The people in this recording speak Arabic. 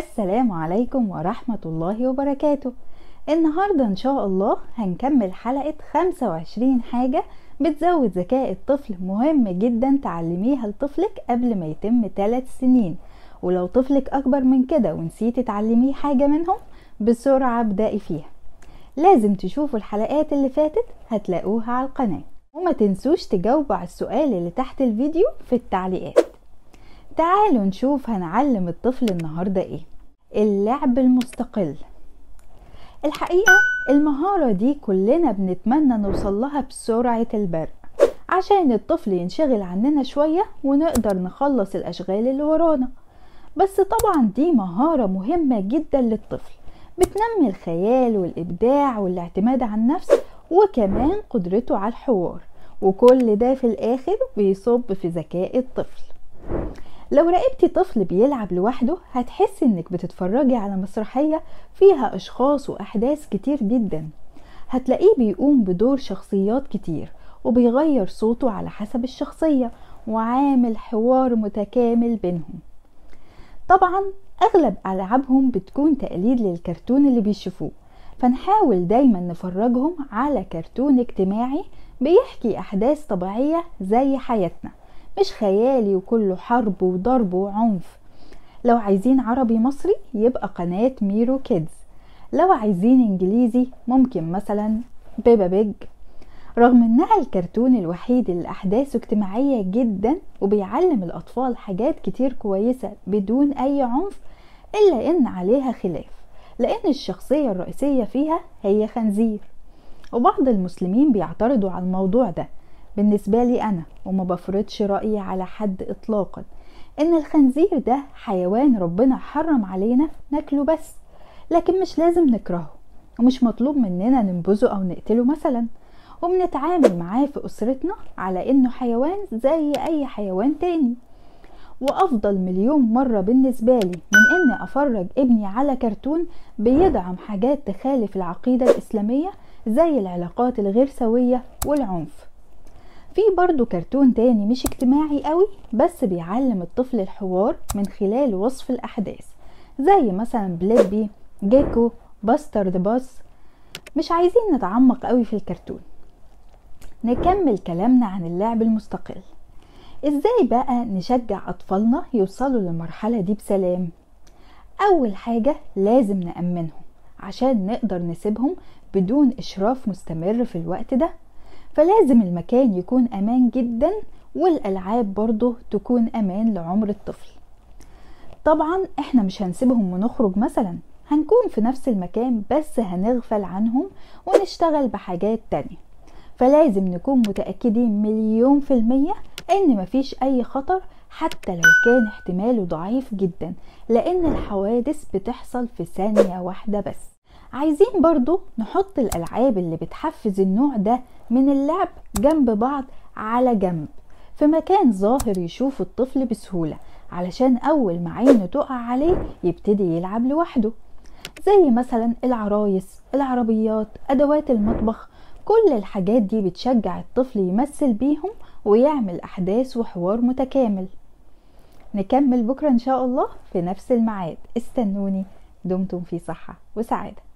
السلام عليكم ورحمة الله وبركاته. النهاردة إن شاء الله هنكمل حلقة 25 حاجة بتزود ذكاء الطفل. مهم جدا تعلميها لطفلك قبل ما يتم 3 سنين. ولو طفلك أكبر من كده ونسيتي تعلميه حاجة منهم بسرعة ابدأي فيها. لازم تشوفوا الحلقات اللي فاتت هتلاقوها على القناة. وما تنسوش تجاوبوا على السؤال اللي تحت الفيديو في التعليقات. تعالوا نشوف هنعلم الطفل النهاردة إيه. اللعب المستقل. الحقيقة المهارة دي كلنا بنتمنى نوصل لها بسرعة البرق. عشان الطفل ينشغل عننا شوية ونقدر نخلص الأشغال اللي ورانا. بس طبعا دي مهارة مهمة جدا للطفل. بتنمي الخيال والإبداع والاعتماد على النفس وكمان قدرته على الحوار. وكل ده في الآخر بيصب في ذكاء الطفل. لو راقبتي طفل بيلعب لوحده هتحسي إنك بتتفرجي على مسرحية فيها أشخاص وأحداث كتير جدا. هتلاقيه بيقوم بدور شخصيات كتير وبيغير صوته على حسب الشخصية وعامل حوار متكامل بينهم. طبعا أغلب ألعابهم بتكون تقليد للكرتون اللي بيشوفوه فنحاول دايما نفرجهم على كرتون اجتماعي بيحكي أحداث طبيعية زي حياتنا. مش خيالي وكله حرب وضرب وعنف. لو عايزين عربي مصري يبقى قناة ميرو Kids. لو عايزين إنجليزي ممكن مثلا Peppa Pig. رغم إنها الكرتون الوحيد اللي احداثه اجتماعية جدا وبيعلم الأطفال حاجات كتير كويسة بدون أي عنف إلا إن عليها خلاف لأن الشخصية الرئيسية فيها هي خنزير. وبعض المسلمين بيعترضوا على الموضوع ده بالنسبة لي أنا وما بفرضش رأيي على حد إطلاقا. إن الخنزير ده حيوان ربنا حرم علينا ناكله بس. لكن مش لازم نكرهه ومش مطلوب مننا ننبذه أو نقتله مثلا. وبنتعامل معاه في أسرتنا على إنه حيوان زي أي حيوان تاني. وأفضل مليون مرة بالنسبة لي من إني أفرج ابني على كرتون بيدعم حاجات تخالف العقيدة الإسلامية زي العلاقات الغير سوية والعنف. في برضو كرتون تاني مش اجتماعي قوي بس بيعلم الطفل الحوار من خلال وصف الأحداث زي مثلا Blippi Gecko Buster the Bus. مش عايزين نتعمق قوي في الكرتون. نكمل كلامنا عن اللعب المستقل. إزاي بقى نشجع أطفالنا يوصلوا للمرحلة دي بسلام؟ أول حاجة لازم نأمنهم عشان نقدر نسيبهم بدون إشراف مستمر في الوقت ده. فلازم المكان يكون أمان جدا والألعاب برضه تكون أمان لعمر الطفل. طبعا إحنا مش هنسيبهم ونخرج مثلا هنكون في نفس المكان بس هنغفل عنهم ونشتغل بحاجات تانية. فلازم نكون متأكدين مليون في المية إن مفيش أي خطر حتى لو كان احتماله ضعيف جدا لأن الحوادث بتحصل في ثانية واحدة بس. عايزين برضو نحط الألعاب اللي بتحفز النوع ده من اللعب جنب بعض على جنب في مكان ظاهر يشوف الطفل بسهولة علشان أول ما عينه تقع عليه يبتدي يلعب لوحده. زي مثلا العرايس العربيات أدوات المطبخ كل الحاجات دي بتشجع الطفل يمثل بيهم ويعمل أحداث وحوار متكامل. نكمل بكرة إن شاء الله في نفس الميعاد. استنوني دمتم في صحة وسعادة.